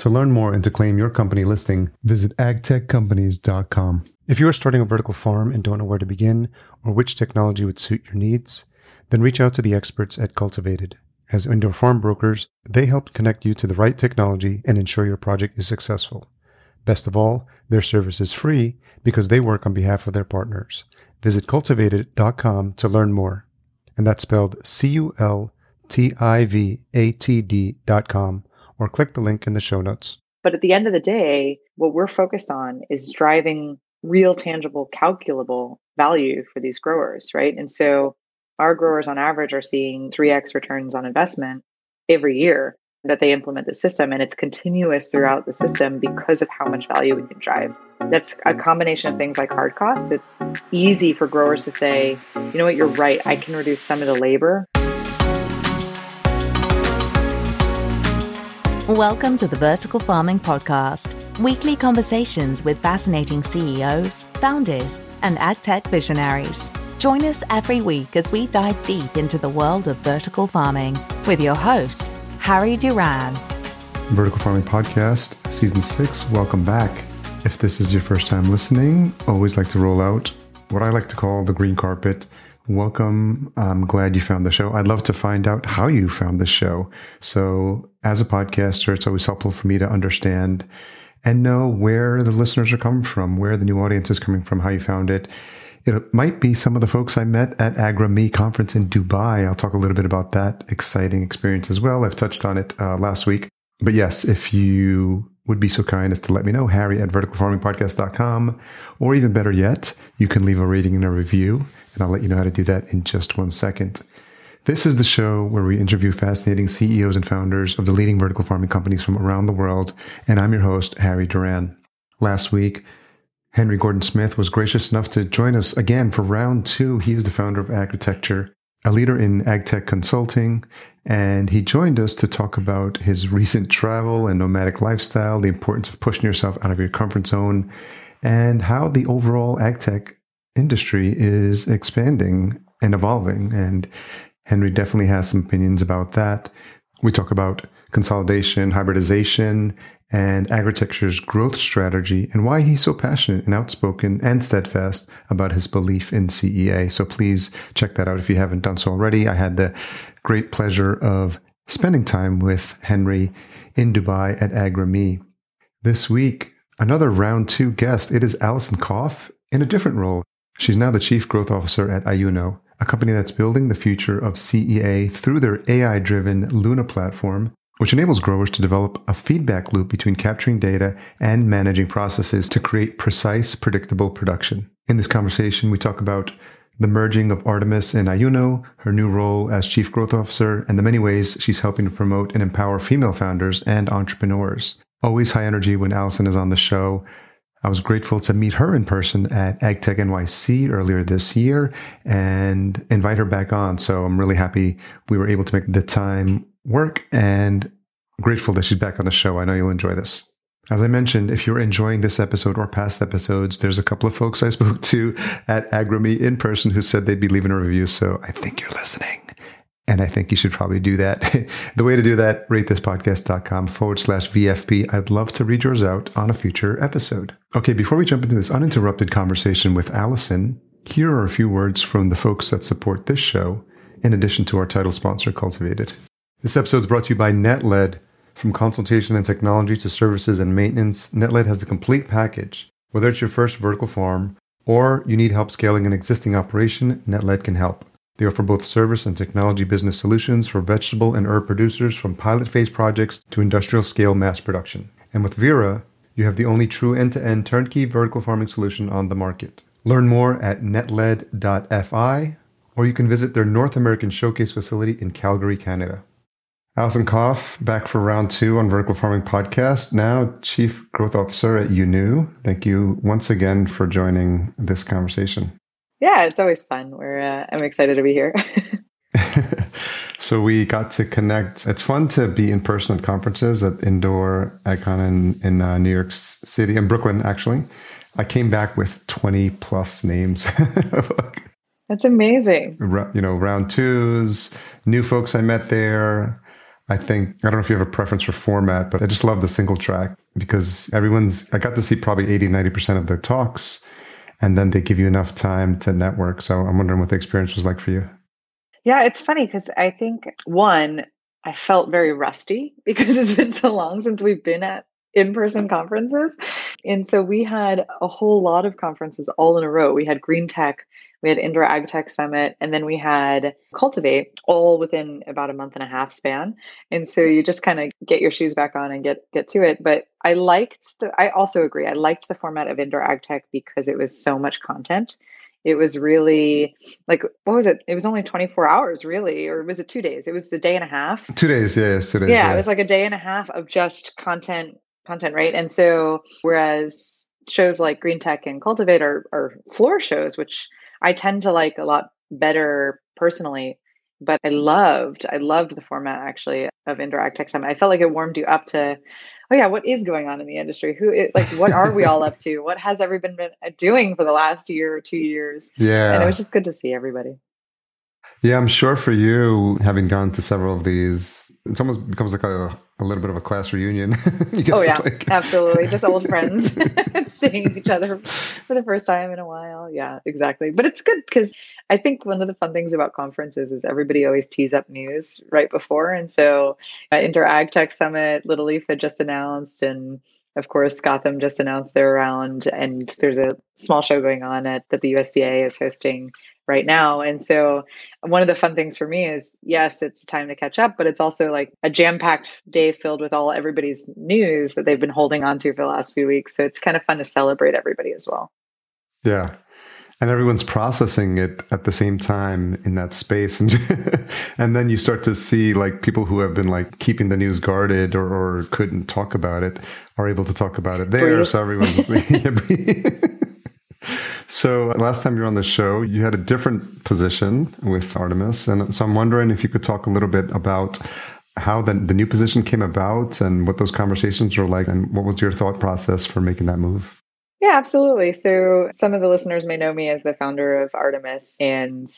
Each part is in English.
To learn more and to claim your company listing, visit agtechcompanies.com. If you are starting a vertical farm and don't know where to begin or which technology would suit your needs, then reach out to the experts at Cultivatd. As indoor farm brokers, they help connect you to the right technology and ensure your project is successful. Best of all, their service is free because they work on behalf of their partners. Visit cultivatd.com to learn more. And that's spelled C U L T I V A T D.com or click the link in the show notes. But at the end of the day, what we're focused on is driving real, tangible, calculable value for these growers, right? And so our growers on average are seeing 3x returns on investment every year that they implement the system and it's continuous throughout the system because of how much value we can drive. That's a combination of things like hard costs. It's easy for growers to say, you know what, you're right, I can reduce some of the labor Welcome to the Vertical Farming Podcast, weekly conversations with fascinating CEOs, founders, and agtech visionaries. Join us every week as we dive deep into the world of vertical farming with your host, Harry Duran. Vertical Farming Podcast, Season 6, welcome back. If this is your first time listening, always like to roll out what I like to call the green carpet Welcome. I'm glad you found the show. I'd love to find out how you found the show. So, as a podcaster, it's always helpful for me to understand and know where the listeners are coming from, where the new audience is coming from, how you found it. It might be some of the folks I met at AgraME conference in Dubai. I'll talk a little bit about that exciting experience as well. I've touched on it uh, last week. But yes, if you would be so kind as to let me know, Harry at verticalfarmingpodcast.com, or even better yet, you can leave a rating and a review and I'll let you know how to do that in just one second. This is the show where we interview fascinating CEOs and founders of the leading vertical farming companies from around the world, and I'm your host, Harry Duran. Last week, Henry Gordon Smith was gracious enough to join us again for round two. He is the founder of Agritecture, a leader in agtech consulting, and he joined us to talk about his recent travel and nomadic lifestyle, the importance of pushing yourself out of your comfort zone, and how the overall agtech industry is expanding and evolving. And Henry definitely has some opinions about that. We talk about consolidation, hybridization, and Agritecture's growth strategy and why he's so passionate and outspoken and steadfast about his belief in CEA. So please check that out if you haven't done so already. I had the great pleasure of spending time with Henry in Dubai at AgraME. This week, another round two guest. It is Allison Kopf in a different role. She's now the Chief Growth Officer at iUNU, a company that's building the future of CEA through their AI driven Luna platform, which enables growers to develop a feedback loop between capturing data and managing processes to create precise, predictable production. In this conversation, we talk about the merging of Artemis and iUNU, her new role as Chief Growth Officer, and the many ways she's helping to promote and empower female founders and entrepreneurs. Always high energy when Allison is on the show. I was grateful to meet her in person at AgTech NYC earlier this year and invite her back on. So I'm really happy we were able to make the time work and grateful that she's back on the show. I know you'll enjoy this. As I mentioned, if you're enjoying this episode or past episodes, there's a couple of folks I spoke to at AgraME in person who said they'd be leaving a review. So I think you're listening. And I think you should probably do that. the way to do that, ratethispodcast.com forward slash VFP. I'd love to read yours out on a future episode. Okay, before we jump into this uninterrupted conversation with Allison, here are a few words from the folks that support this show, in addition to our title sponsor, Cultivatd. This episode is brought to you by NetLed. From consultation and technology to services and maintenance, NetLed has the complete package. Whether it's your first vertical farm or you need help scaling an existing operation, NetLed can help. They offer both service and technology business solutions for vegetable and herb producers from pilot phase projects to industrial scale mass production. And with Vera, you have the only true end to end turnkey vertical farming solution on the market. Learn more at netled.fi, or you can visit their North American showcase facility in Calgary, Canada. Allison Kopf, back for round two on Vertical Farming Podcast, now Chief Growth Officer at iUNU. Thank you once again for joining this conversation. Yeah, it's always fun. We're uh, I'm excited to be here. so we got to connect. It's fun to be in person at conferences at Indoor Icon in, in uh, New York City and Brooklyn. Actually, I came back with 20 plus names. That's amazing. You know, round twos, new folks I met there I think, I don't know if you have a preference for format, but I just love the single track because everyone's, I got to see probably 80, 90% of their talks and then they give you enough time to network. So I'm wondering what the experience was like for you. Yeah, it's funny because I think one, I felt very rusty because it's been so long since we've been at in person conferences. And so we had a whole lot of conferences all in a row. We had Green Tech, we had Indoor AgTech Summit, and then we had Cultivate all within about a month and a half span. And so you just kind of get your shoes back on and get get to it. But I liked the I also agree. I liked the format of Indoor AgTech because it was so much content. It was really like what was it? It was only 24 hours, really, or was it two days? It was a day and a half. Two days, yes, two days. Yeah, yeah, it was like a day and a half of just content, content, right? And so whereas shows like Green Tech and Cultivate are, are floor shows, which I tend to like a lot better personally. But I loved, I loved the format actually of Ag Tech. I felt like it warmed you up to, oh yeah, what is going on in the industry? Who, like, what are we all up to? What has everyone been uh, doing for the last year or two years? Yeah, and it was just good to see everybody. Yeah, I'm sure for you, having gone to several of these, it almost becomes like a, a little bit of a class reunion. oh yeah, like... absolutely, just old friends seeing each other for the first time in a while. Yeah, exactly. But it's good because I think one of the fun things about conferences is everybody always tees up news right before, and so uh, Indoor Ag Tech Summit, Little Leaf had just announced, and of course Gotham just announced their round, and there's a small show going on at that the USDA is hosting right now. And so one of the fun things for me is yes, it's time to catch up, but it's also like a jam-packed day filled with all everybody's news that they've been holding on to for the last few weeks. So it's kind of fun to celebrate everybody as well. Yeah. And everyone's processing it at the same time in that space. And and then you start to see like people who have been like keeping the news guarded or, or couldn't talk about it are able to talk about it there. So everyone's So last time you were on the show, you had a different position with Artemis. And so I'm wondering if you could talk a little bit about how the, the new position came about and what those conversations were like and what was your thought process for making that move? Yeah, absolutely. So some of the listeners may know me as the founder of Artemis and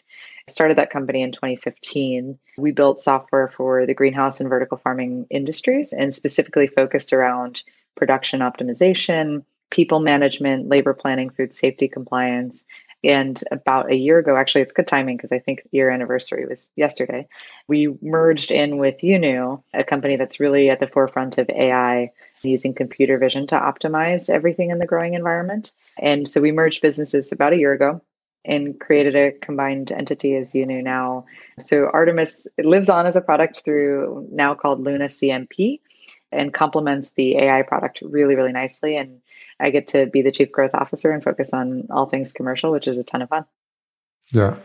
started that company in 2015. We built software for the greenhouse and vertical farming industries and specifically focused around production optimization, people management, labor planning, food safety compliance. And about a year ago, actually, it's good timing because I think year anniversary was yesterday. We merged in with iUNU, a company that's really at the forefront of AI using computer vision to optimize everything in the growing environment. And so we merged businesses about a year ago and created a combined entity as iUNU now. So Artemis lives on as a product through now called Luna CMP and complements the AI product really, really nicely. And I get to be the chief growth officer and focus on all things commercial, which is a ton of fun. Yeah.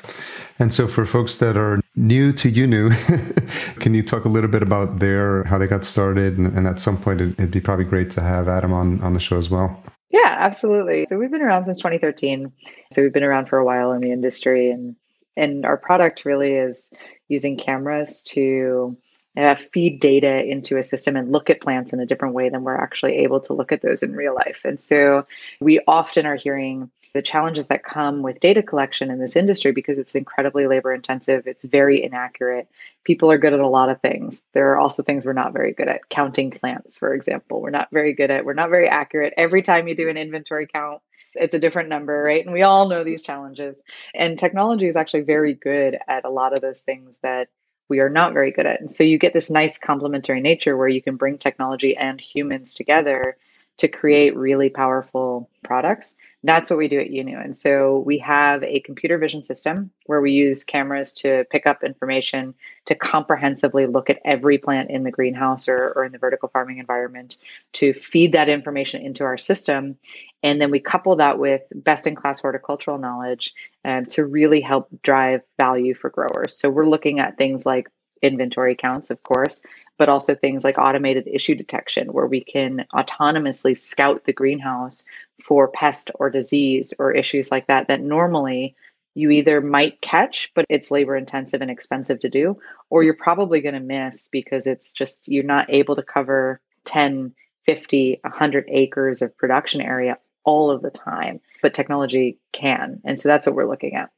And so for folks that are new to iUNU, can you talk a little bit about their how they got started? And, and at some point, it'd be probably great to have Adam on, on the show as well. Yeah, absolutely. So we've been around since 2013. So we've been around for a while in the industry and and our product really is using cameras to uh, feed data into a system and look at plants in a different way than we're actually able to look at those in real life. And so we often are hearing the challenges that come with data collection in this industry because it's incredibly labor intensive, it's very inaccurate. People are good at a lot of things. There are also things we're not very good at. Counting plants, for example, we're not very good at. We're not very accurate. Every time you do an inventory count, it's a different number, right? And we all know these challenges. And technology is actually very good at a lot of those things that we are not very good at. And so you get this nice complementary nature where you can bring technology and humans together to create really powerful products That's what we do at iUNU. And so we have a computer vision system where we use cameras to pick up information to comprehensively look at every plant in the greenhouse or, or in the vertical farming environment to feed that information into our system. And then we couple that with best in class horticultural knowledge um, to really help drive value for growers. So we're looking at things like inventory counts, of course, but also things like automated issue detection, where we can autonomously scout the greenhouse for pest or disease or issues like that, that normally you either might catch, but it's labor intensive and expensive to do, or you're probably going to miss because it's just you're not able to cover 10, 50, 100 acres of production area all of the time, but technology can. And so that's what we're looking at.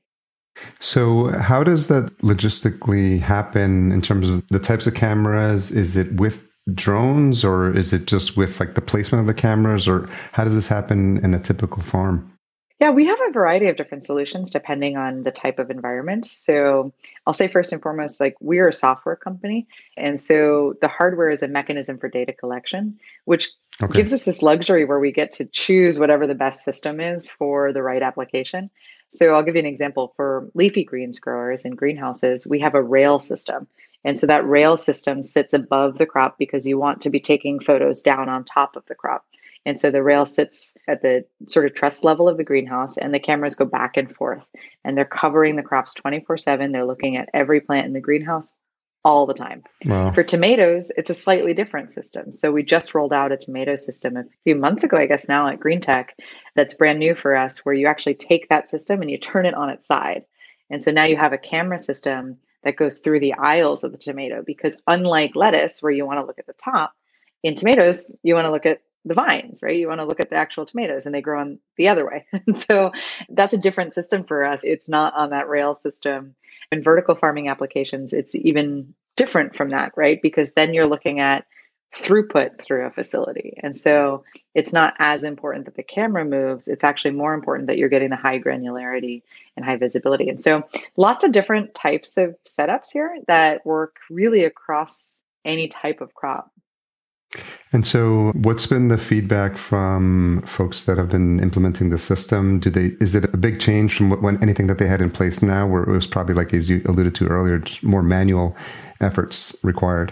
So, how does that logistically happen in terms of the types of cameras? Is it with drones or is it just with like the placement of the cameras or how does this happen in a typical farm? Yeah, we have a variety of different solutions depending on the type of environment. So I'll say first and foremost, like we're a software company. And so the hardware is a mechanism for data collection, which okay. gives us this luxury where we get to choose whatever the best system is for the right application. So I'll give you an example for leafy greens growers in greenhouses, we have a rail system. And so that rail system sits above the crop because you want to be taking photos down on top of the crop. And so the rail sits at the sort of truss level of the greenhouse, and the cameras go back and forth. And they're covering the crops 24 7. They're looking at every plant in the greenhouse all the time. Wow. For tomatoes, it's a slightly different system. So we just rolled out a tomato system a few months ago, I guess now at Green Tech, that's brand new for us, where you actually take that system and you turn it on its side. And so now you have a camera system that goes through the aisles of the tomato because unlike lettuce, where you want to look at the top, in tomatoes, you want to look at the vines, right? You want to look at the actual tomatoes and they grow on the other way. so that's a different system for us. It's not on that rail system. In vertical farming applications, it's even different from that, right? Because then you're looking at throughput through a facility. And so it's not as important that the camera moves, it's actually more important that you're getting the high granularity and high visibility. And so lots of different types of setups here that work really across any type of crop. And so what's been the feedback from folks that have been implementing the system? Do they is it a big change from what, when anything that they had in place now where it was probably like as you alluded to earlier, more manual efforts required?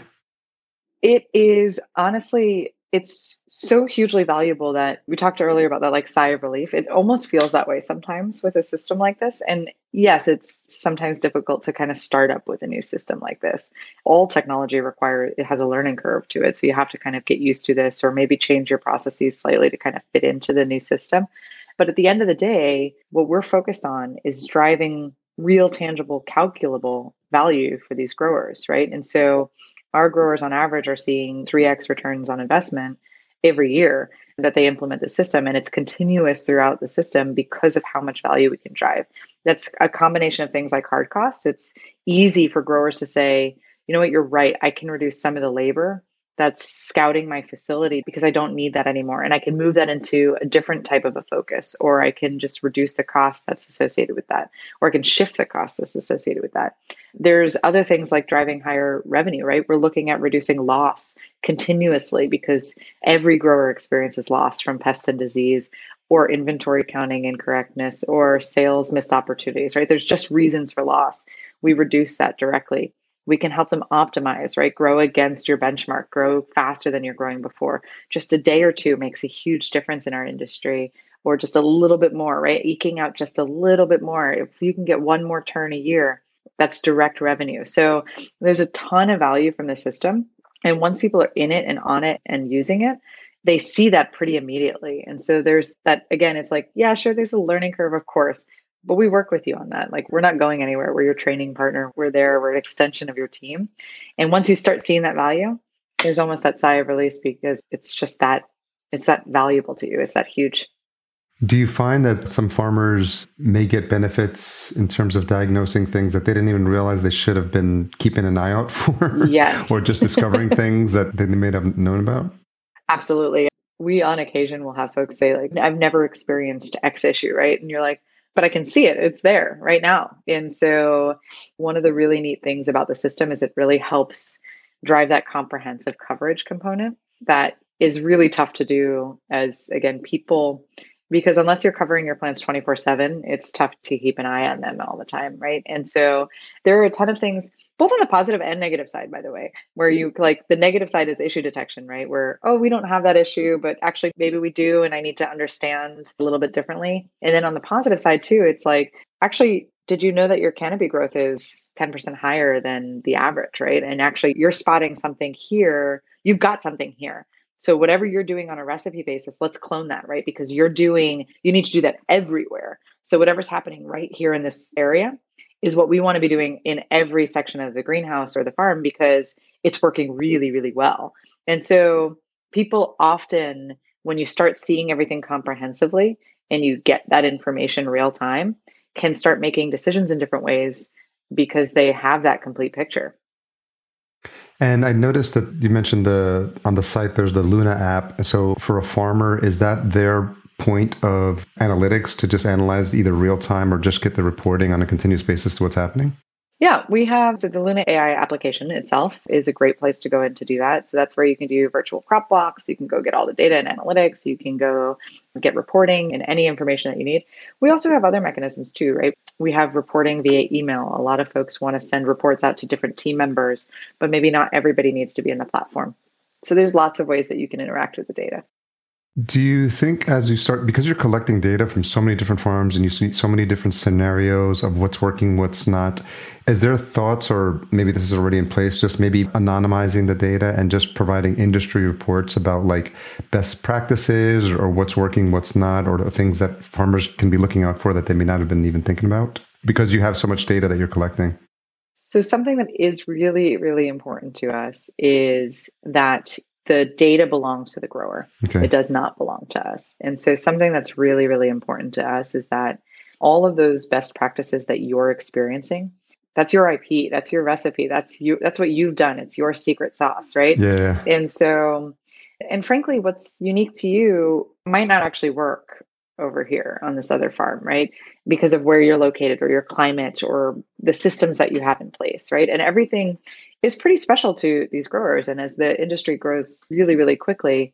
It is honestly, it's so hugely valuable that we talked earlier about that like sigh of relief. It almost feels that way sometimes with a system like this. And yes, it's sometimes difficult to kind of start up with a new system like this. All technology requires it has a learning curve to it. So you have to kind of get used to this or maybe change your processes slightly to kind of fit into the new system. But at the end of the day, what we're focused on is driving real, tangible, calculable value for these growers, right? And so our growers on average are seeing 3x returns on investment every year that they implement the system and it's continuous throughout the system because of how much value we can drive. That's a combination of things like hard costs. It's easy for growers to say you know what? You're right. I can reduce some of the labor that's scouting my facility because I don't need that anymore. And I can move that into a different type of a focus, or I can just reduce the cost that's associated with that, or I can shift the cost that's associated with that. There's other things like driving higher revenue, right? We're looking at reducing loss continuously because every grower experiences loss from pest and disease or inventory counting incorrectness or sales missed opportunities, right? There's just reasons for loss. We reduce that directly we can help them optimize, right? Grow against your benchmark, grow faster than you're growing before. Just a day or two makes a huge difference in our industry, or just a little bit more, right? Eking out just a little bit more. If you can get one more turn a year, that's direct revenue. So there's a ton of value from the system. And once people are in it and on it and using it, they see that pretty immediately. And so there's that again, it's like, yeah, sure, there's a learning curve, of course, but we work with you on that. Like we're not going anywhere. We're your training partner. We're there. We're an extension of your team. And once you start seeing that value, there's almost that sigh of release because it's just that it's that valuable to you. It's that huge. Do you find that some farmers may get benefits in terms of diagnosing things that they didn't even realize they should have been keeping an eye out for? Yes. or just discovering things that they may have known about? Absolutely. We on occasion will have folks say, like, I've never experienced X issue, right? And you're like, but I can see it. It's there right now. And so, one of the really neat things about the system is it really helps drive that comprehensive coverage component that is really tough to do as, again, people because unless you're covering your plants 24 7 it's tough to keep an eye on them all the time right? And so there are a ton of things both on the positive and negative side by the way where you mm-hmm. like the negative side is issue detection right? Where oh we don't have that issue but actually maybe we do and i need to understand a little bit differently. And then on the positive side too it's like actually did you know that your canopy growth is 10% higher than the average right? And actually you're spotting something here. You've got something here so whatever you're doing on a recipe basis, let's clone that, right? Because you're doing, you need to do that everywhere. So whatever's happening right here in this area is what we want to be doing in every section of the greenhouse or the farm because it's working really, really well. And so people often, when you start seeing everything comprehensively and you get that information real time, can start making decisions in different ways because they have that complete picture. And I noticed that you mentioned the on the site there's the Luna app. So for a farmer, is that their point of analytics to just analyze either real time or just get the reporting on a continuous basis to what's happening? Yeah, we have so the Luna AI application itself is a great place to go in to do that. So that's where you can do virtual crop walks. You can go get all the data and analytics. You can go get reporting and any information that you need. We also have other mechanisms too, right? We have reporting via email. A lot of folks want to send reports out to different team members, but maybe not everybody needs to be in the platform. So there's lots of ways that you can interact with the data. Do you think as you start, because you're collecting data from so many different farms and you see so many different scenarios of what's working, what's not, is there thoughts, or maybe this is already in place, just maybe anonymizing the data and just providing industry reports about like best practices or what's working, what's not, or things that farmers can be looking out for that they may not have been even thinking about? Because you have so much data that you're collecting. So, something that is really, really important to us is that the data belongs to the grower. Okay. It does not belong to us. And so something that's really, really important to us is that all of those best practices that you're experiencing, that's your IP, that's your recipe, that's you that's what you've done. It's your secret sauce, right? Yeah. And so and frankly, what's unique to you might not actually work over here on this other farm, right? Because of where you're located or your climate or the systems that you have in place, right? And everything is pretty special to these growers. And as the industry grows really, really quickly,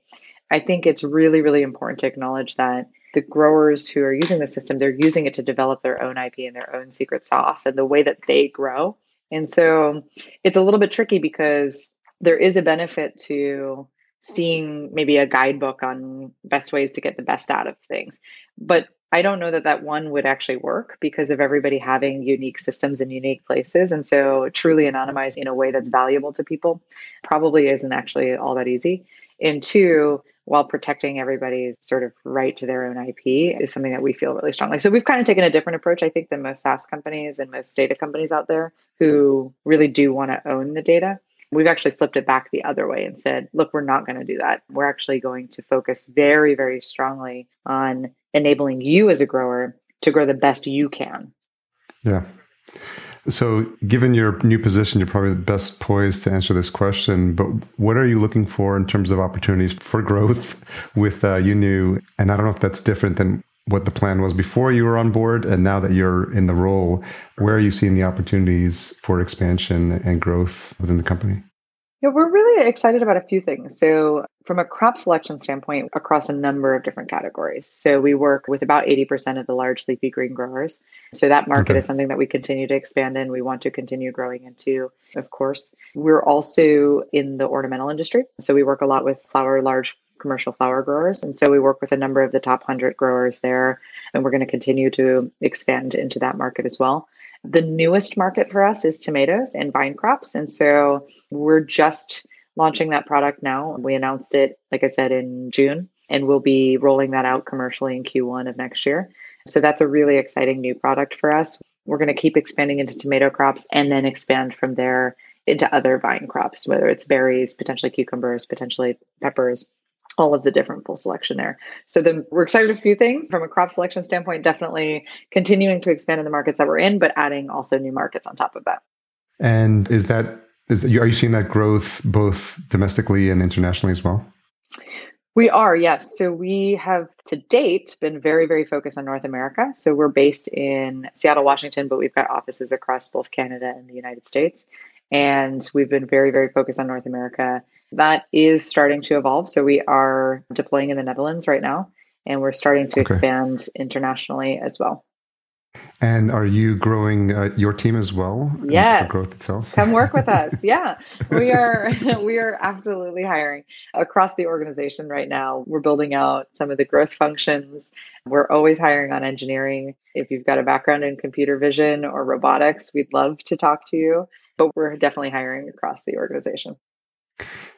I think it's really, really important to acknowledge that the growers who are using the system, they're using it to develop their own IP and their own secret sauce and the way that they grow. And so it's a little bit tricky because there is a benefit to seeing maybe a guidebook on best ways to get the best out of things. But I don't know that that one would actually work because of everybody having unique systems and unique places. And so, truly anonymized in a way that's valuable to people probably isn't actually all that easy. And two, while protecting everybody's sort of right to their own IP is something that we feel really strongly. So, we've kind of taken a different approach, I think, than most SaaS companies and most data companies out there who really do want to own the data. We've actually flipped it back the other way and said, look, we're not going to do that. We're actually going to focus very, very strongly on enabling you as a grower to grow the best you can. Yeah. So, given your new position, you're probably the best poised to answer this question. But what are you looking for in terms of opportunities for growth with uh, iUNU? And I don't know if that's different than what the plan was before you were on board, and now that you're in the role, where are you seeing the opportunities for expansion and growth within the company? Yeah, we're really excited about a few things. So, from a crop selection standpoint, across a number of different categories. So, we work with about 80% of the large leafy green growers. So, that market okay. is something that we continue to expand in. We want to continue growing into, of course. We're also in the ornamental industry. So, we work a lot with flower, large commercial flower growers. And so, we work with a number of the top 100 growers there. And we're going to continue to expand into that market as well. The newest market for us is tomatoes and vine crops. And so we're just launching that product now. We announced it, like I said, in June, and we'll be rolling that out commercially in Q1 of next year. So that's a really exciting new product for us. We're going to keep expanding into tomato crops and then expand from there into other vine crops, whether it's berries, potentially cucumbers, potentially peppers, all of the different full selection there. So the, we're excited a few things from a crop selection standpoint, definitely continuing to expand in the markets that we're in, but adding also new markets on top of that. And is that is are you seeing that growth both domestically and internationally as well? We are, yes. So we have to date been very, very focused on North America. So we're based in Seattle, Washington, but we've got offices across both Canada and the United States. And we've been very, very focused on North America that is starting to evolve. So we are deploying in the Netherlands right now. And we're starting to okay. expand internationally as well. And are you growing uh, your team as well? Yes. growth itself. Come work with us. Yeah, we are. we are absolutely hiring across the organization right now. We're building out some of the growth functions. We're always hiring on engineering. If you've got a background in computer vision or robotics, we'd love to talk to you. But we're definitely hiring across the organization.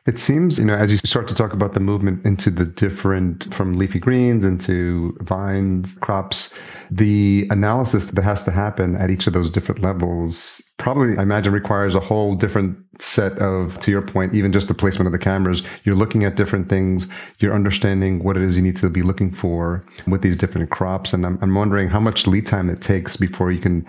It seems, you know, as you start to talk about the movement into the different, from leafy greens into vines, crops, the analysis that has to happen at each of those different levels probably, I imagine, requires a whole different set of, to your point, even just the placement of the cameras. You're looking at different things. You're understanding what it is you need to be looking for with these different crops. And I'm, I'm wondering how much lead time it takes before you can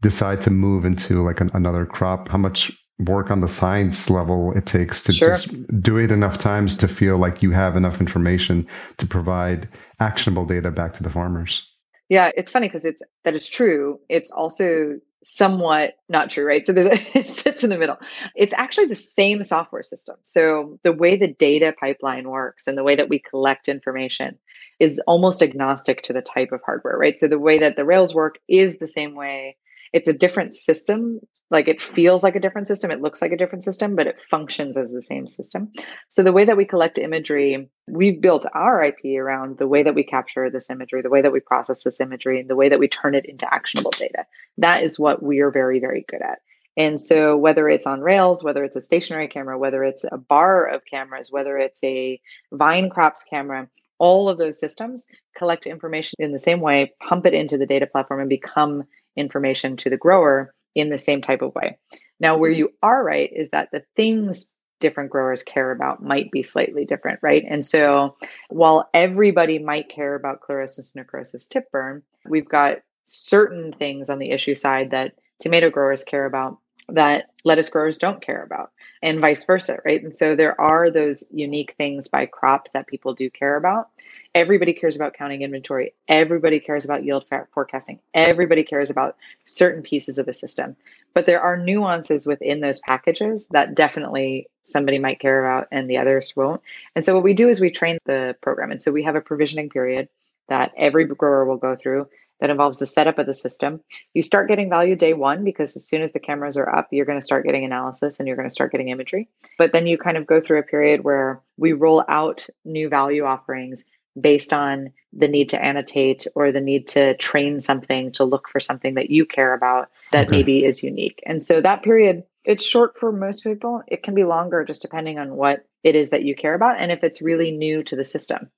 decide to move into like an, another crop. How much work on the science level it takes to sure. just do it enough times to feel like you have enough information to provide actionable data back to the farmers. Yeah, it's funny because it's that is true. It's also somewhat not true, right? So there's a, it sits in the middle. It's actually the same software system. So the way the data pipeline works and the way that we collect information is almost agnostic to the type of hardware, right? So the way that the rails work is the same way it's a different system. Like it feels like a different system it looks like a different system but it functions as the same system. So the way that we collect imagery we've built our ip around the way that we capture this imagery the way that we process this imagery and the way that we turn it into actionable data. That is what we are very very good at. And so whether it's on rails whether it's a stationary camera whether it's a bar of cameras whether it's a vine crops camera all of those systems collect information in the same way pump it into the data platform and become information to the grower in the same type of way. Now, where mm-hmm. you are right is that the things different growers care about might be slightly different, right? And so while everybody might care about chlorosis necrosis tip burn, we've got certain things on the issue side that tomato growers care about that lettuce growers don't care about and vice versa right? And so there are those unique things by crop that people do care about. Everybody cares about counting inventory. Everybody cares about yield forecasting. Everybody cares about certain pieces of the system. But there are nuances within those packages that definitely somebody might care about and the others won't. And so what we do is we train the program. And so we have a provisioning period that every grower will go through that involves the setup of the system. You start getting value day one because as soon as the cameras are up, you're going to start getting analysis and you're going to start getting imagery. But then you kind of go through a period where we roll out new value offerings based on the need to annotate or the need to train something to look for something that you care about that okay. maybe is unique. And so that period, it's short for most people. It can be longer just depending on what it is that you care about and if it's really new to the system.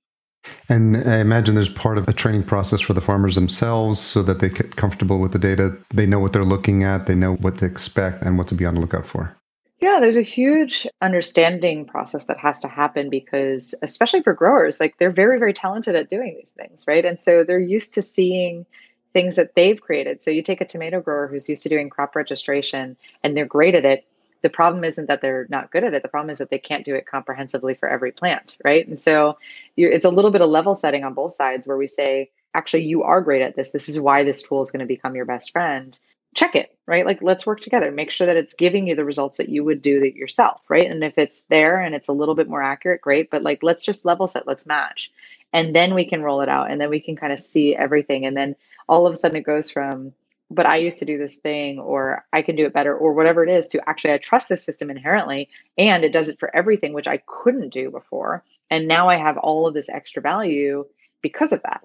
And I imagine there's part of a training process for the farmers themselves so that they get comfortable with the data. They know what they're looking at, they know what to expect and what to be on the lookout for. Yeah, there's a huge understanding process that has to happen because, especially for growers, like they're very, very talented at doing these things, right? And so they're used to seeing things that they've created. So you take a tomato grower who's used to doing crop registration and they're great at it the problem isn't that they're not good at it the problem is that they can't do it comprehensively for every plant right? And so it's a little bit of level setting on both sides where we say actually you are great at this. This is why this tool is going to become your best friend. Check it right? Like let's work together. Make sure that it's giving you the results that you would do that yourself right? And if it's there and it's a little bit more accurate great but like let's just level set let's match. And then we can roll it out and then we can kind of see everything and then all of a sudden it goes from but I used to do this thing, or I can do it better, or whatever it is, to actually, I trust this system inherently, and it does it for everything, which I couldn't do before. And now I have all of this extra value because of that.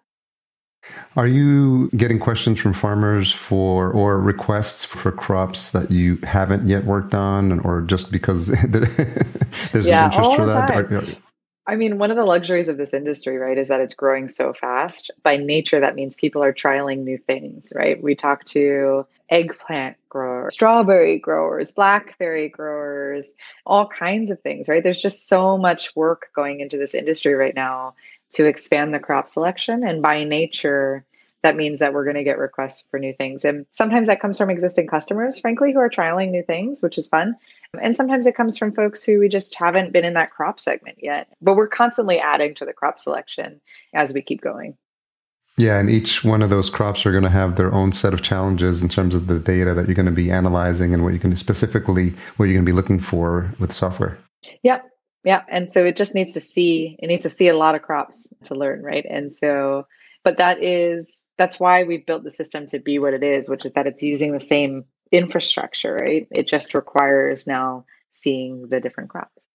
Are you getting questions from farmers for or requests for crops that you haven't yet worked on, or just because there's yeah, an interest for that? Are, I mean, one of the luxuries of this industry, right, is that it's growing so fast. By nature, that means people are trialing new things, right? We talk to eggplant growers, strawberry growers, blackberry growers, all kinds of things, right? There's just so much work going into this industry right now to expand the crop selection. And by nature, that means that we're going to get requests for new things. And sometimes that comes from existing customers, frankly, who are trialing new things, which is fun. And sometimes it comes from folks who we just haven't been in that crop segment yet. But we're constantly adding to the crop selection as we keep going. Yeah, and each one of those crops are going to have their own set of challenges in terms of the data that you're going to be analyzing and what you can specifically what you're going to be looking for with software. Yep. Yeah. And so it just needs to see, it needs to see a lot of crops to learn, right? And so, but that is, that's why we've built the system to be what it is, which is that it's using the same infrastructure, right? It just requires now seeing the different crops.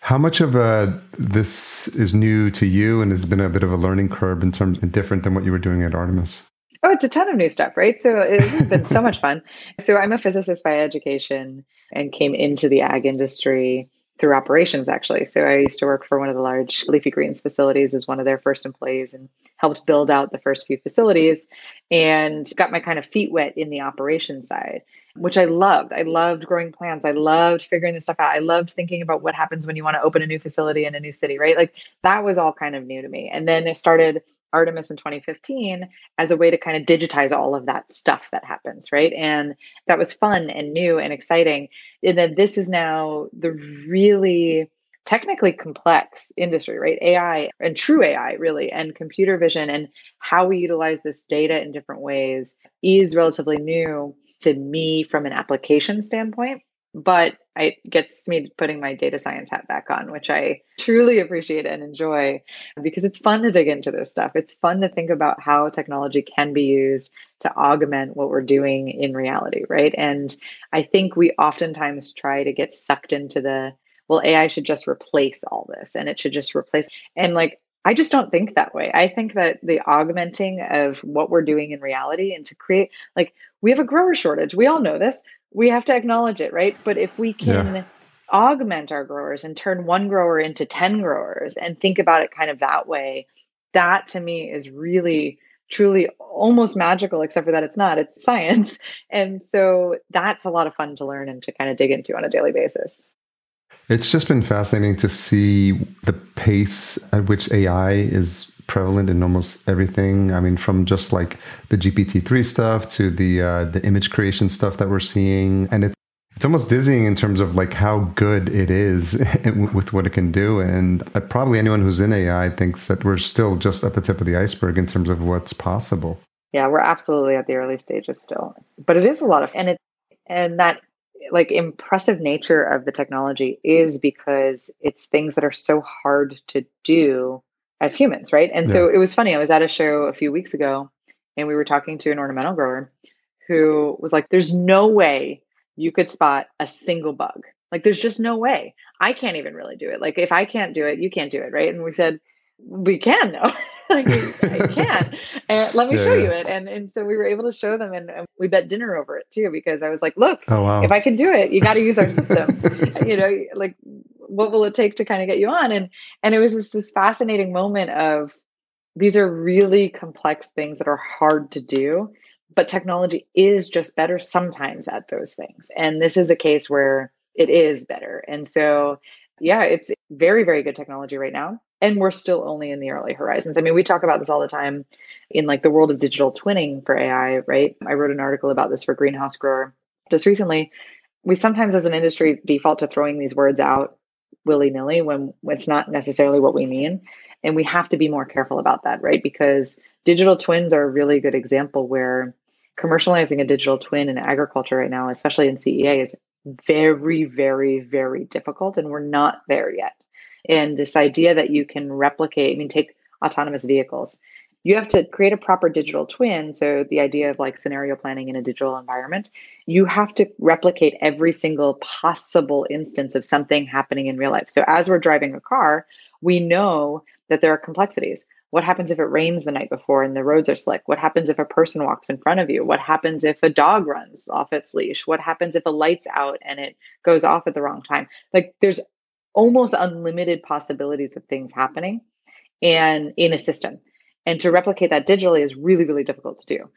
How much of a this is new to you and has been a bit of a learning curve in terms of different than what you were doing at Artemis? Oh, it's a ton of new stuff, right? So it's been so much fun. So I'm a physicist by education and came into the ag industry through operations actually. So I used to work for one of the large leafy greens facilities as one of their first employees and helped build out the first few facilities and got my kind of feet wet in the operations side, which I loved. I loved growing plants. I loved figuring this stuff out. I loved thinking about what happens when you want to open a new facility in a new city, right? Like that was all kind of new to me. And then I started Artemis in 2015 as a way to kind of digitize all of that stuff that happens, right? And that was fun and new and exciting. And then this is now the really technically complex industry, right? AI and true AI, really, and computer vision and how we utilize this data in different ways is relatively new to me from an application standpoint but it gets me putting my data science hat back on, which I truly appreciate and enjoy because it's fun to dig into this stuff. It's fun to think about how technology can be used to augment what we're doing in reality, right? And I think we oftentimes try to get sucked into the, well, AI should just replace all this and it should just replace. And like, I just don't think that way. I think that the augmenting of what we're doing in reality and to create, like, we have a grower shortage. We all know this we have to acknowledge it, right? But if we can yeah. augment our growers and turn one grower into 10 growers and think about it kind of that way, that to me is really truly almost magical except for that it's not it's science and so that's a lot of fun to learn and to kind of dig into on a daily basis it's just been fascinating to see the pace at which ai is prevalent in almost everything. I mean, from just like the GPT three stuff to the uh, the image creation stuff that we're seeing, and it, it's almost dizzying in terms of like how good it is with what it can do. And uh, probably anyone who's in AI thinks that we're still just at the tip of the iceberg in terms of what's possible. Yeah, we're absolutely at the early stages still, but it is a lot of and it and that like impressive nature of the technology is because it's things that are so hard to do as humans, right? And yeah. so it was funny. I was at a show a few weeks ago and we were talking to an ornamental grower who was like, There's no way you could spot a single bug. Like, there's just no way. I can't even really do it. Like, if I can't do it, you can't do it, right? And we said, We can, though. like, I can. And let me yeah, show yeah. you it. And and so we were able to show them, and, and, we bet dinner over it too because I was like, Look, oh, wow. if I can do it, you got to use our system. you know, like what will it take to kind of get you on? And and it was this fascinating moment of these are really complex things that are hard to do but technology is just better sometimes at those things. And this is a case where it is better. And so yeah it's very very good technology right now and we're still only in the early horizons. I mean we talk about this all the time in like the world of digital twinning for ai right? I wrote an article about this for greenhouse grower just recently. We sometimes as an industry default to throwing these words out willy nilly when it's not necessarily what we mean. And we have to be more careful about that, right? Because digital twins are a really good example where commercializing a digital twin in agriculture right now, especially in CEA, is very, very, very difficult. And we're not there yet. And this idea that you can replicate, I mean, take autonomous vehicles you have to create a proper digital twin. So, the idea of like scenario planning in a digital environment, you have to replicate every single possible instance of something happening in real life. So, as we're driving a car, we know that there are complexities. What happens if it rains the night before and the roads are slick? What happens if a person walks in front of you? What happens if a dog runs off its leash? What happens if a light's out and it goes off at the wrong time? Like, there's almost unlimited possibilities of things happening and in a system. And to replicate that digitally is really, really difficult to do.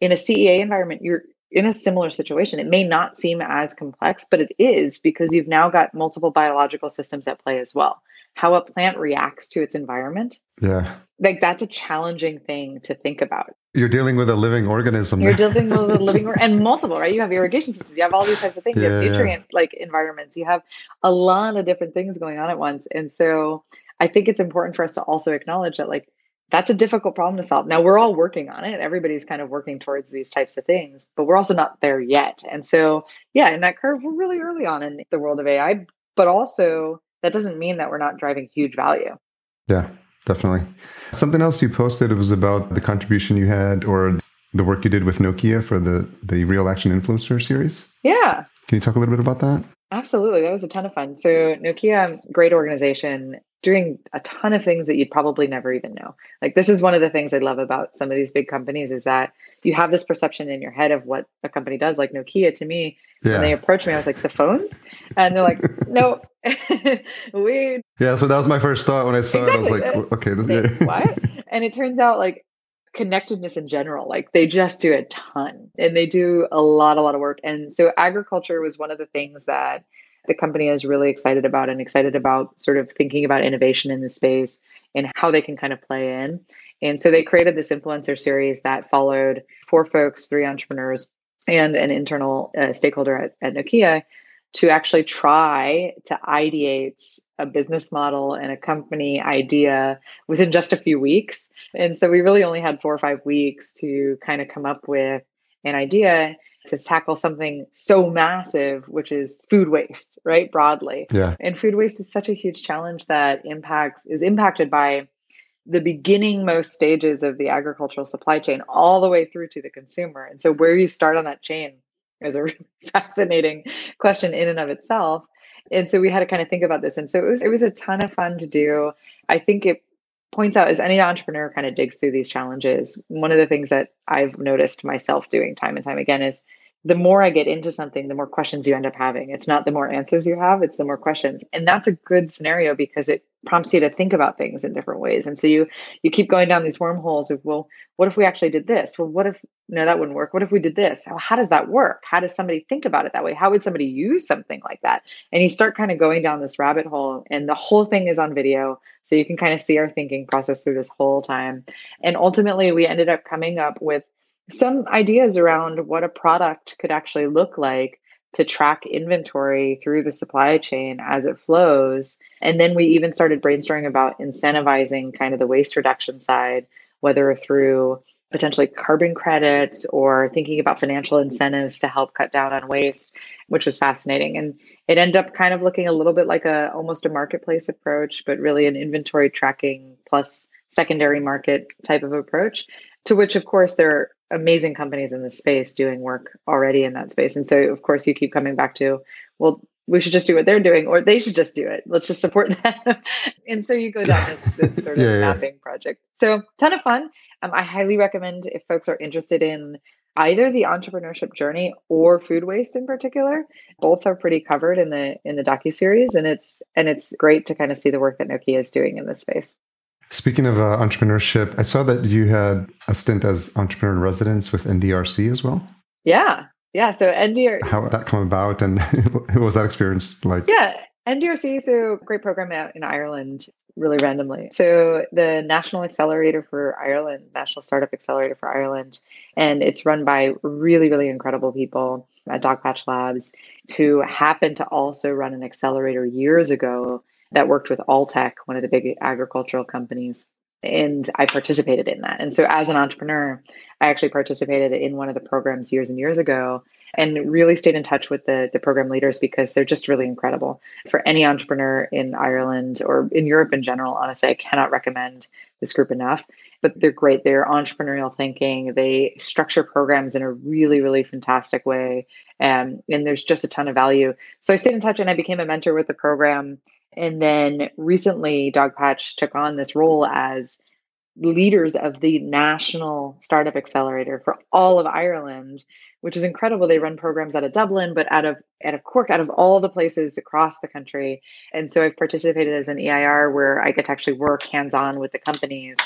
In a CEA environment, you're in a similar situation. It may not seem as complex, but it is because you've now got multiple biological systems at play as well. How a plant reacts to its environment. Yeah. Like that's a challenging thing to think about. You're dealing with a living organism. You're dealing with a living or- and multiple, right? You have irrigation systems, you have all these types of things, yeah, you have nutrient yeah. like environments, you have a lot of different things going on at once. And so I think it's important for us to also acknowledge that like that's a difficult problem to solve. Now we're all working on it. Everybody's kind of working towards these types of things, but we're also not there yet. And so, yeah, in that curve, we're really early on in the world of AI, but also that doesn't mean that we're not driving huge value. Yeah, definitely. Something else you posted was about the contribution you had or the work you did with Nokia for the the Real Action Influencer series. Yeah. Can you talk a little bit about that? Absolutely. That was a ton of fun. So Nokia, great organization, doing a ton of things that you'd probably never even know. Like this is one of the things I love about some of these big companies is that you have this perception in your head of what a company does. Like Nokia to me, yeah. when they approached me, I was like, the phones? And they're like, no, we Yeah, so that was my first thought when I saw exactly. it. I was like, okay, what? And it turns out like connectedness in general like they just do a ton and they do a lot a lot of work and so agriculture was one of the things that the company is really excited about and excited about sort of thinking about innovation in the space and how they can kind of play in and so they created this influencer series that followed four folks three entrepreneurs and an internal uh, stakeholder at, at nokia to actually try to ideate a business model and a company idea within just a few weeks. And so we really only had four or five weeks to kind of come up with an idea to tackle something so massive, which is food waste, right? Broadly. Yeah. And food waste is such a huge challenge that impacts is impacted by the beginning most stages of the agricultural supply chain all the way through to the consumer. And so where you start on that chain is a really fascinating question in and of itself. And so we had to kind of think about this. And so it was it was a ton of fun to do. I think it points out as any entrepreneur kind of digs through these challenges, one of the things that I've noticed myself doing time and time again is the more I get into something, the more questions you end up having. It's not the more answers you have, it's the more questions. And that's a good scenario because it prompts you to think about things in different ways. And so you you keep going down these wormholes of, well, what if we actually did this? Well, what if no, that wouldn't work. What if we did this? How does that work? How does somebody think about it that way? How would somebody use something like that? And you start kind of going down this rabbit hole, and the whole thing is on video. So you can kind of see our thinking process through this whole time. And ultimately, we ended up coming up with some ideas around what a product could actually look like to track inventory through the supply chain as it flows. And then we even started brainstorming about incentivizing kind of the waste reduction side, whether through potentially carbon credits or thinking about financial incentives to help cut down on waste, which was fascinating. And it ended up kind of looking a little bit like a almost a marketplace approach, but really an inventory tracking plus secondary market type of approach, to which of course there amazing companies in the space doing work already in that space. And so of course you keep coming back to, well, we should just do what they're doing, or they should just do it. Let's just support them. and so you go down this, this sort of yeah, mapping yeah. project. So ton of fun. Um, I highly recommend if folks are interested in either the entrepreneurship journey or food waste in particular. Both are pretty covered in the in the docu series, and it's and it's great to kind of see the work that Nokia is doing in this space. Speaking of uh, entrepreneurship, I saw that you had a stint as entrepreneur in residence with NDRC as well. Yeah, yeah. So NDRC. How did that come about, and what was that experience like? Yeah, NDRC is a great program out in Ireland really randomly. So the National Accelerator for Ireland, National Startup Accelerator for Ireland, and it's run by really, really incredible people at Dogpatch Labs who happened to also run an accelerator years ago that worked with Alltech, one of the big agricultural companies. And I participated in that. And so as an entrepreneur, I actually participated in one of the programs years and years ago and really stayed in touch with the, the program leaders because they're just really incredible. For any entrepreneur in Ireland or in Europe in general, honestly, I cannot recommend this group enough. But they're great. They're entrepreneurial thinking. They structure programs in a really, really fantastic way. Um, and there's just a ton of value. So I stayed in touch and I became a mentor with the program. And then recently, Dogpatch took on this role as leaders of the National Startup Accelerator for all of Ireland which is incredible. They run programs out of Dublin, but out of out of Cork, out of all the places across the country. And so I've participated as an EIR where I get to actually work hands on with the companies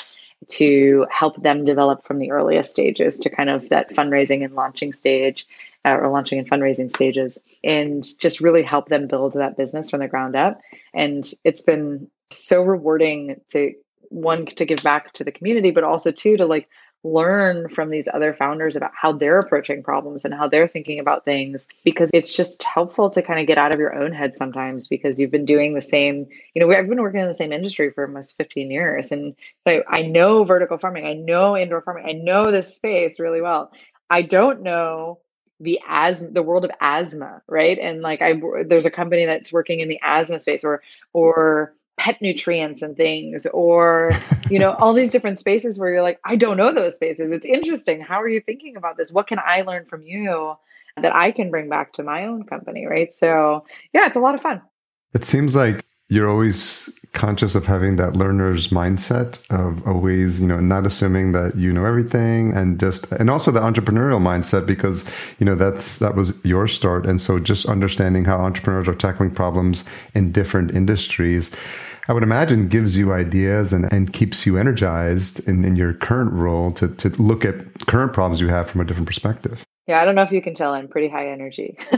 to help them develop from the earliest stages to kind of that fundraising and launching stage uh, or launching and fundraising stages and just really help them build that business from the ground up and it's been so rewarding to one to give back to the community but also two to like learn from these other founders about how they're approaching problems and how they're thinking about things because it's just helpful to kind of get out of your own head sometimes because you've been doing the same you know i've been working in the same industry for almost 15 years and I, I know vertical farming i know indoor farming i know this space really well. I don't know the asthma the world of asthma right? And like i there's a company that's working in the asthma space or or pet nutrients and things or you know all these different spaces where you're like i don't know those spaces. It's interesting. How are you thinking about this? What can i learn from you that i can bring back to my own company? Right? So yeah it's a lot of fun. It seems like you're always conscious of having that learner's mindset of always you know not assuming that you know everything and just and also the entrepreneurial mindset because you know that's that was your start. And so just understanding how entrepreneurs are tackling problems in different industries I would imagine gives you ideas and, and keeps you energized in, in your current role to, to look at current problems you have from a different perspective. Yeah, I don't know if you can tell I'm pretty high energy.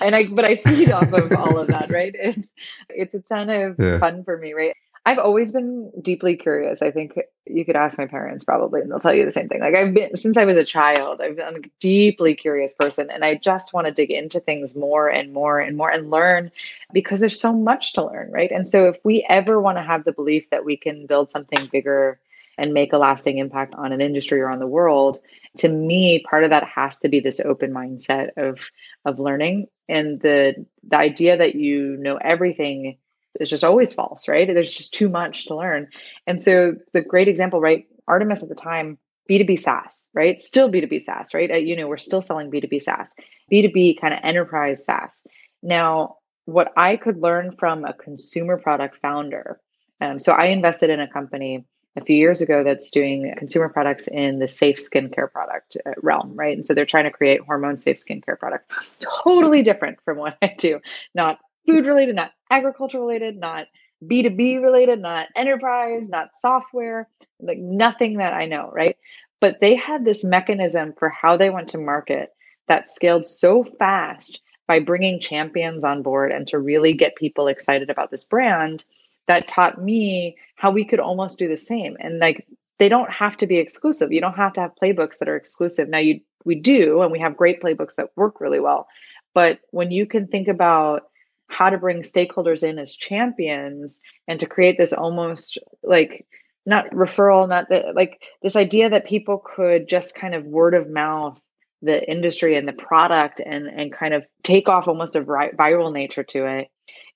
and I but I feed off of all of that, right? It's it's a ton of yeah. fun for me, right? I've always been deeply curious. I think you could ask my parents probably, and they'll tell you the same thing. Like I've been since I was a child, I've been a deeply curious person, and I just want to dig into things more and more and more and learn because there's so much to learn, right? And so if we ever want to have the belief that we can build something bigger and make a lasting impact on an industry or on the world to me part of that has to be this open mindset of of learning and the the idea that you know everything is just always false right there's just too much to learn and so the great example right artemis at the time b2b saas right still b2b saas right uh, you know we're still selling b2b saas b2b kind of enterprise saas now what i could learn from a consumer product founder um, so i invested in a company a few years ago that's doing consumer products in the safe skincare product uh, realm, right? And so they're trying to create hormone safe skincare products. Totally different from what I do. Not food related, not agriculture related, not B2B related, not enterprise, not software, like nothing that I know, right? But they had this mechanism for how they went to market that scaled so fast by bringing champions on board and to really get people excited about this brand that taught me how we could almost do the same. And like they don't have to be exclusive. You don't have to have playbooks that are exclusive. Now you we do, and we have great playbooks that work really well. But when you can think about how to bring stakeholders in as champions and to create this almost like not referral, not that like this idea that people could just kind of word of mouth the industry and the product and and kind of take off almost a viral nature to it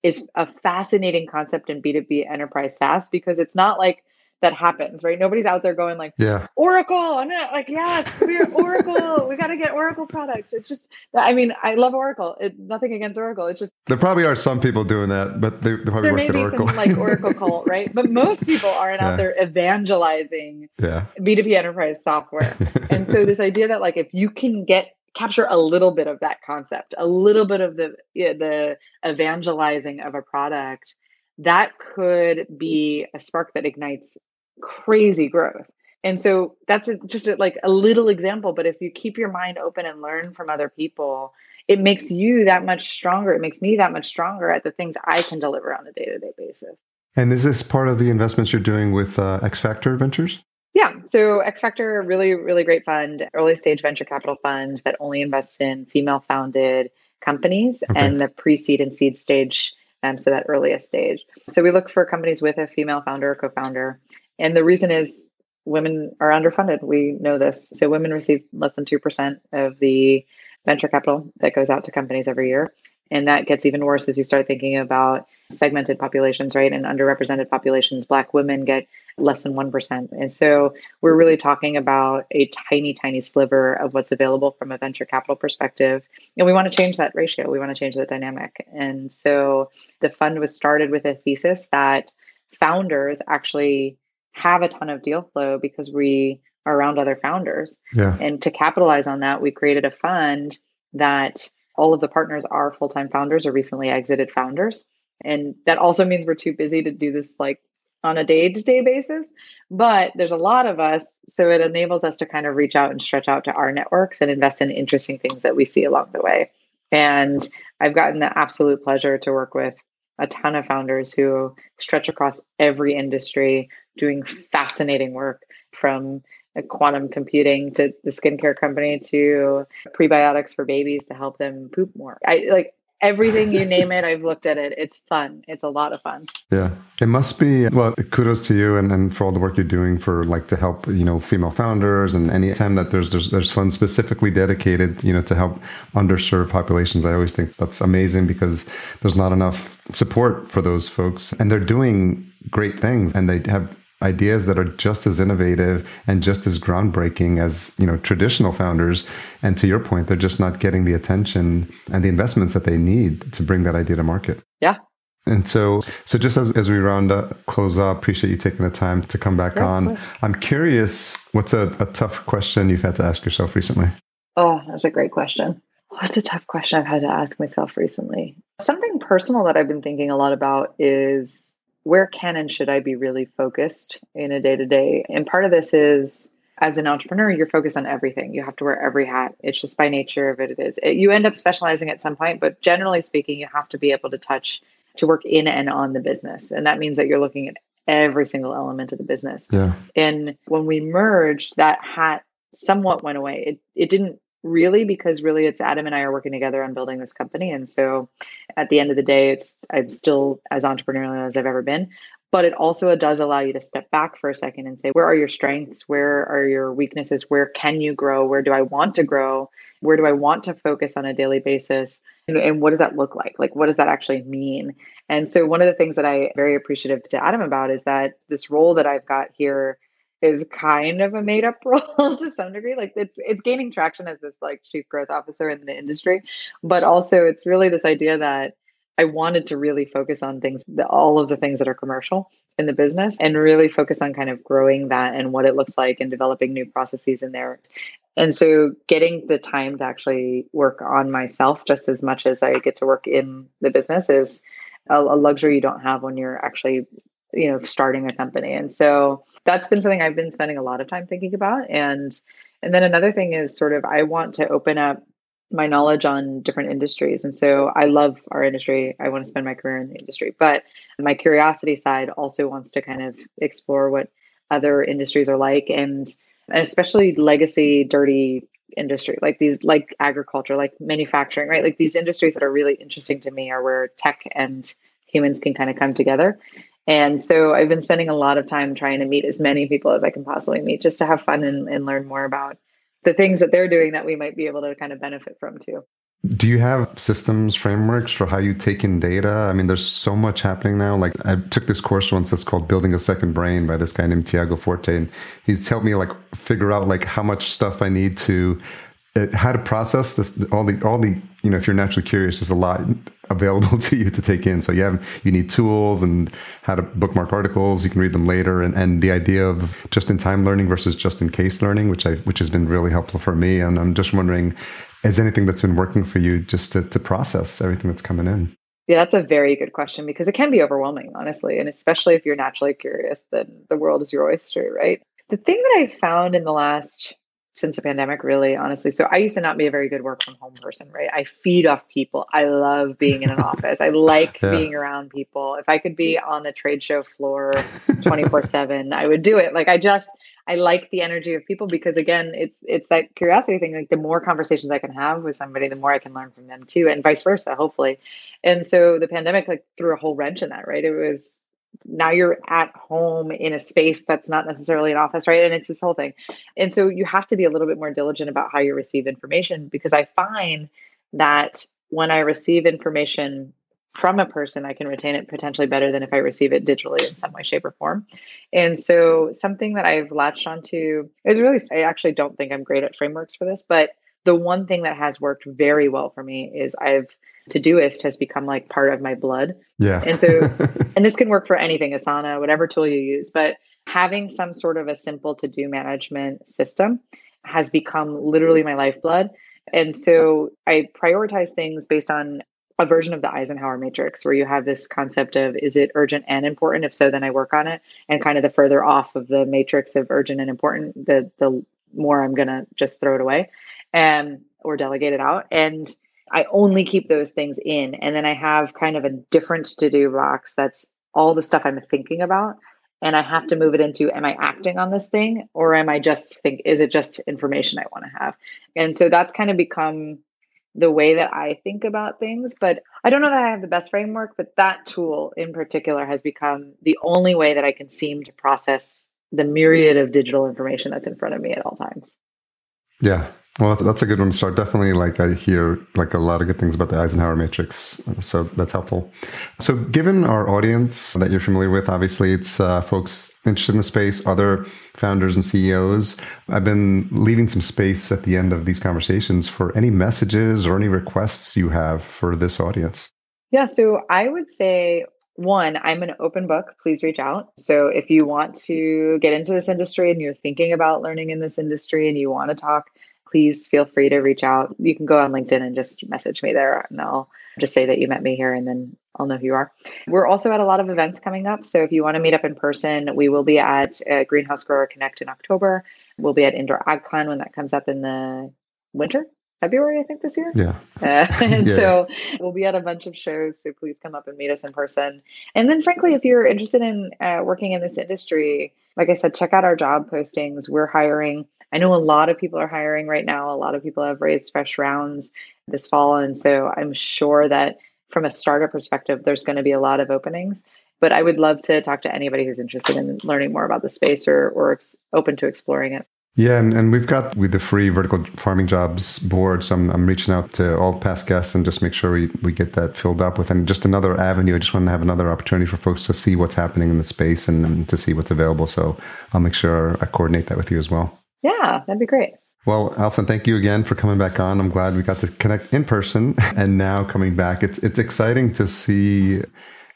is a fascinating concept in B2B enterprise SaaS because it's not like that happens, right? Nobody's out there going like, yeah, Oracle. I'm not like, yes, we're Oracle. we got to get Oracle products. It's just, I mean, I love Oracle. It, nothing against Oracle. It's just there probably are some people doing that, but they, they probably there may be Oracle. some like Oracle cult, right? But most people aren't yeah. out there evangelizing yeah. B2B enterprise software. and so this idea that like if you can get capture a little bit of that concept, a little bit of the the evangelizing of a product, that could be a spark that ignites crazy growth. And so that's a, just a, like a little example. But if you keep your mind open and learn from other people, it makes you that much stronger. It makes me that much stronger at the things I can deliver on a day to day basis. And is this part of the investments you're doing with uh, X Factor Ventures? Yeah. So X Factor, really, really great fund, early stage venture capital fund that only invests in female founded companies okay. and the pre seed and seed stage. Um, so that earliest stage. So we look for companies with a female founder or co founder. And the reason is women are underfunded. We know this. So women receive less than 2% of the venture capital that goes out to companies every year. And that gets even worse as you start thinking about segmented populations, right? And underrepresented populations. Black women get less than 1%. And so we're really talking about a tiny, tiny sliver of what's available from a venture capital perspective. And we want to change that ratio. We want to change that dynamic. And so the fund was started with a thesis that founders actually have a ton of deal flow because we are around other founders. Yeah. And to capitalize on that, we created a fund that all of the partners are full-time founders or recently exited founders and that also means we're too busy to do this like on a day-to-day basis but there's a lot of us so it enables us to kind of reach out and stretch out to our networks and invest in interesting things that we see along the way and i've gotten the absolute pleasure to work with a ton of founders who stretch across every industry doing fascinating work from quantum computing to the skincare company to prebiotics for babies to help them poop more. I like everything you name it, I've looked at it. It's fun. It's a lot of fun. Yeah. It must be well, kudos to you and, and for all the work you're doing for like to help, you know, female founders and any time that there's there's there's funds specifically dedicated, you know, to help underserved populations. I always think that's amazing because there's not enough support for those folks. And they're doing great things and they have ideas that are just as innovative and just as groundbreaking as you know traditional founders. And to your point they're just not getting the attention and the investments that they need to bring that idea to market. Yeah. And so so just as, as we round up close up appreciate you taking the time to come back on. i'm curious what's a, a tough question you've had to ask yourself recently? Oh that's a great question. What's a tough question I've had to ask myself recently? Something personal that I've been thinking a lot about is where can and should I be really focused in a day to day? And part of this is as an entrepreneur, you're focused on everything. You have to wear every hat. It's just by nature of it, it is. It, you end up specializing at some point, but generally speaking, you have to be able to touch, to work in and on the business. And that means that you're looking at every single element of the business. Yeah. And when we merged, that hat somewhat went away. It, it didn't really because really it's Adam and I are working together on building this company. And so at the end of the day, it's I'm still as entrepreneurial as I've ever been. But it also does allow you to step back for a second and say, where are your strengths? Where are your weaknesses? Where can you grow? Where do I want to grow? Where do I want to focus on a daily basis? And, and what does that look like? Like, what does that actually mean? And so, one of the things that I very appreciative to Adam about is that this role that I've got here is kind of a made up role to some degree. Like it's it's gaining traction as this like chief growth officer in the industry, but also it's really this idea that I wanted to really focus on things, all of the things that are commercial in the business, and really focus on kind of growing that and what it looks like and developing new processes in there. And so, getting the time to actually work on myself just as much as I get to work in the business is a, a luxury you don't have when you're actually you know starting a company and so that's been something i've been spending a lot of time thinking about and and then another thing is sort of i want to open up my knowledge on different industries and so i love our industry i want to spend my career in the industry but my curiosity side also wants to kind of explore what other industries are like and especially legacy dirty industry like these like agriculture like manufacturing right? Like these industries that are really interesting to me are where tech and humans can kind of come together and so I've been spending a lot of time trying to meet as many people as I can possibly meet just to have fun and, and learn more about the things that they're doing that we might be able to kind of benefit from too. Do you have systems, frameworks for how you take in data? I mean, there's so much happening now. Like I took this course once that's called Building a Second Brain by this guy named Tiago Forte. And he's helped me like figure out like how much stuff I need to uh, how to process this all the all the you know if you're naturally curious there's a lot available to you to take in. So you have you need tools and how to bookmark articles. You can read them later. And, and the idea of just in time learning versus just in case learning which i which has been really helpful for me. And i'm just wondering is anything that's been working for you just to, to process everything that's coming in? Yeah, that's a very good question because it can be overwhelming, honestly. And especially if you're naturally curious, then the world is your oyster, right? The thing that I found in the last since the pandemic, really, honestly. So I used to not be a very good work from home person, right? I feed off people. I love being in an office. I like yeah. being around people. If I could be mm. on the trade show floor 24 7, I would do it. Like I just, I like the energy of people because again, it's it's that curiosity thing. Like the more conversations I can have with somebody, the more I can learn from them too, and vice versa, hopefully. And so the pandemic like threw a whole wrench in that, right? It was now you're at home in a space that's not necessarily an office, right? And it's this whole thing. And so you have to be a little bit more diligent about how you receive information because I find that when I receive information from a person, I can retain it potentially better than if I receive it digitally in some way, shape, or form. And so something that I've latched onto is really, I actually don't think I'm great at frameworks for this, but the one thing that has worked very well for me is I've Todoist has become like part of my blood. Yeah. And so, and this can work for anything, Asana, whatever tool you use, but having some sort of a simple to do management system has become literally my lifeblood. And so I prioritize things based on a version of the Eisenhower matrix where you have this concept of is it urgent and important? If so, then I work on it. And kind of the further off of the matrix of urgent and important, the the more I'm gonna just throw it away and um, or delegate it out. And I only keep those things in. And then I have kind of a different to do box that's all the stuff I'm thinking about. And I have to move it into am I acting on this thing or am I just think is it just information I want to have? And so that's kind of become the way that I think about things. But I don't know that I have the best framework, but that tool in particular has become the only way that I can seem to process the myriad of digital information that's in front of me at all times. Yeah. Well, that's a good one to start. Definitely, like I hear like a lot of good things about the Eisenhower matrix, so that's helpful. So, given our audience that you're familiar with, obviously it's uh, folks interested in the space, other founders and CEOs. I've been leaving some space at the end of these conversations for any messages or any requests you have for this audience. Yeah, so I would say one, I'm an open book. Please reach out. So if you want to get into this industry and you're thinking about learning in this industry and you want to talk please feel free to reach out. You can go on LinkedIn and just message me there, and I'll just say that you met me here, and then I'll know who you are. We're also at a lot of events coming up. So if you want to meet up in person, we will be at uh, Greenhouse Grower Connect in October. We'll be at Indoor AgCon when that comes up in the winter. February, I think, this year. Yeah. Uh, and yeah. so we'll be at a bunch of shows. So please come up and meet us in person. And then, frankly, if you're interested in uh, working in this industry, like I said, check out our job postings. We're hiring I know a lot of people are hiring right now. A lot of people have raised fresh rounds this fall. And so I'm sure that from a startup perspective, there's going to be a lot of openings. But I would love to talk to anybody who's interested in learning more about the space or, or ex- open to exploring it. Yeah, and, and we've got with the free vertical farming jobs board. So I'm, I'm reaching out to all past guests and just make sure we, we get that filled up with. And just another avenue. I just want to have another opportunity for folks to see what's happening in the space and, and to see what's available. So I'll make sure I coordinate that with you as well. Yeah, that'd be great. Well, Allison, thank you again for coming back on. I'm glad we got to connect in person and now coming back. It's it's exciting to see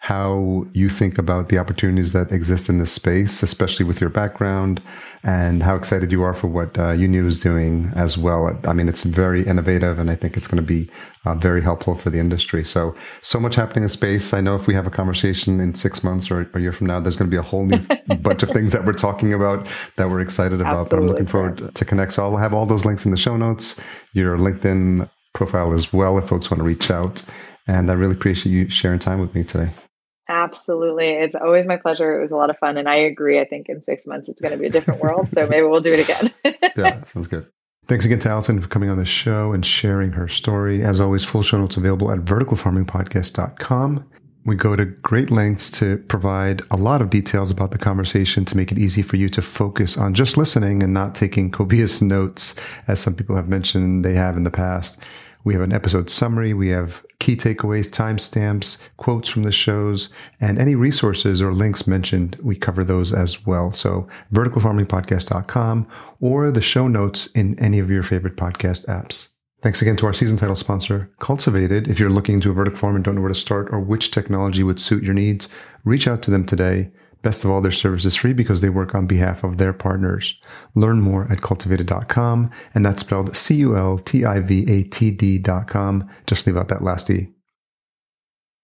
how you think about the opportunities that exist in this space, especially with your background, and how excited you are for what uh, is doing as well. I mean, it's very innovative, and I think it's going to be uh, very helpful for the industry. So, so much happening in space. I know if we have a conversation in six months or a year from now, there's going to be a whole new bunch of things that we're talking about that we're excited about. Absolutely. But I'm looking forward to connect. So I'll have all those links in the show notes, your LinkedIn profile as well, if folks want to reach out. And I really appreciate you sharing time with me today. Absolutely. It's always my pleasure. It was a lot of fun. And I agree. I think in six months, it's going to be a different world. So maybe we'll do it again. yeah, sounds good. Thanks again to Allison for coming on the show and sharing her story. As always, full show notes available at verticalfarmingpodcast.com. We go to great lengths to provide a lot of details about the conversation to make it easy for you to focus on just listening and not taking copious notes, as some people have mentioned they have in the past. We have an episode summary. We have key takeaways, timestamps, quotes from the shows, and any resources or links mentioned. We cover those as well. So verticalfarmingpodcast.com or the show notes in any of your favorite podcast apps. Thanks again to our season title sponsor, Cultivatd. If you're looking into a vertical farm and don't know where to start or which technology would suit your needs, reach out to them today. Best of all, their service is free because they work on behalf of their partners. Learn more at cultivatd.com, and that's spelled C U L T I V A T D.com. Just leave out that last E.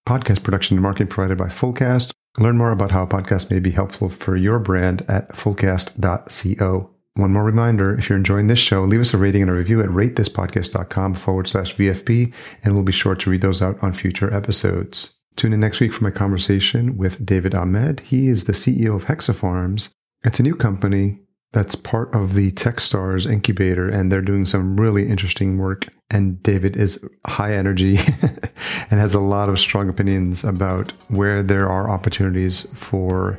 Podcast production and marketing provided by Fullcast. Learn more about how a podcast may be helpful for your brand at fullcast.co. One more reminder if you're enjoying this show, leave us a rating and a review at ratethispodcast.com forward slash VFP, and we'll be sure to read those out on future episodes. Tune in next week for my conversation with David Ahmed. He is the CEO of Hexafarms. It's a new company that's part of the Techstars incubator, and they're doing some really interesting work. And David is high energy and has a lot of strong opinions about where there are opportunities for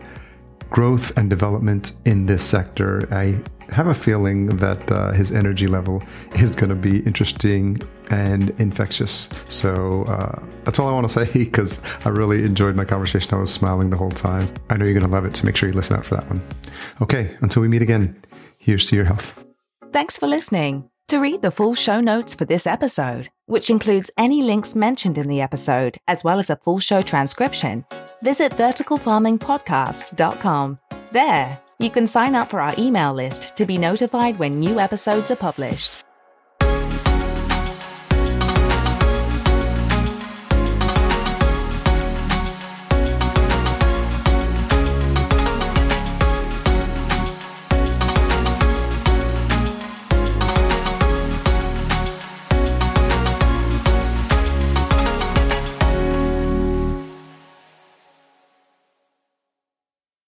growth and development in this sector. I have a feeling that uh, his energy level is going to be interesting and infectious. So uh, that's all I want to say because I really enjoyed my conversation. I was smiling the whole time. I know you're going to love it, so make sure you listen out for that one. Okay, until we meet again, here's to your health. Thanks for listening. To read the full show notes for this episode, which includes any links mentioned in the episode, as well as a full show transcription, visit verticalfarmingpodcast.com. There, you can sign up for our email list to be notified when new episodes are published.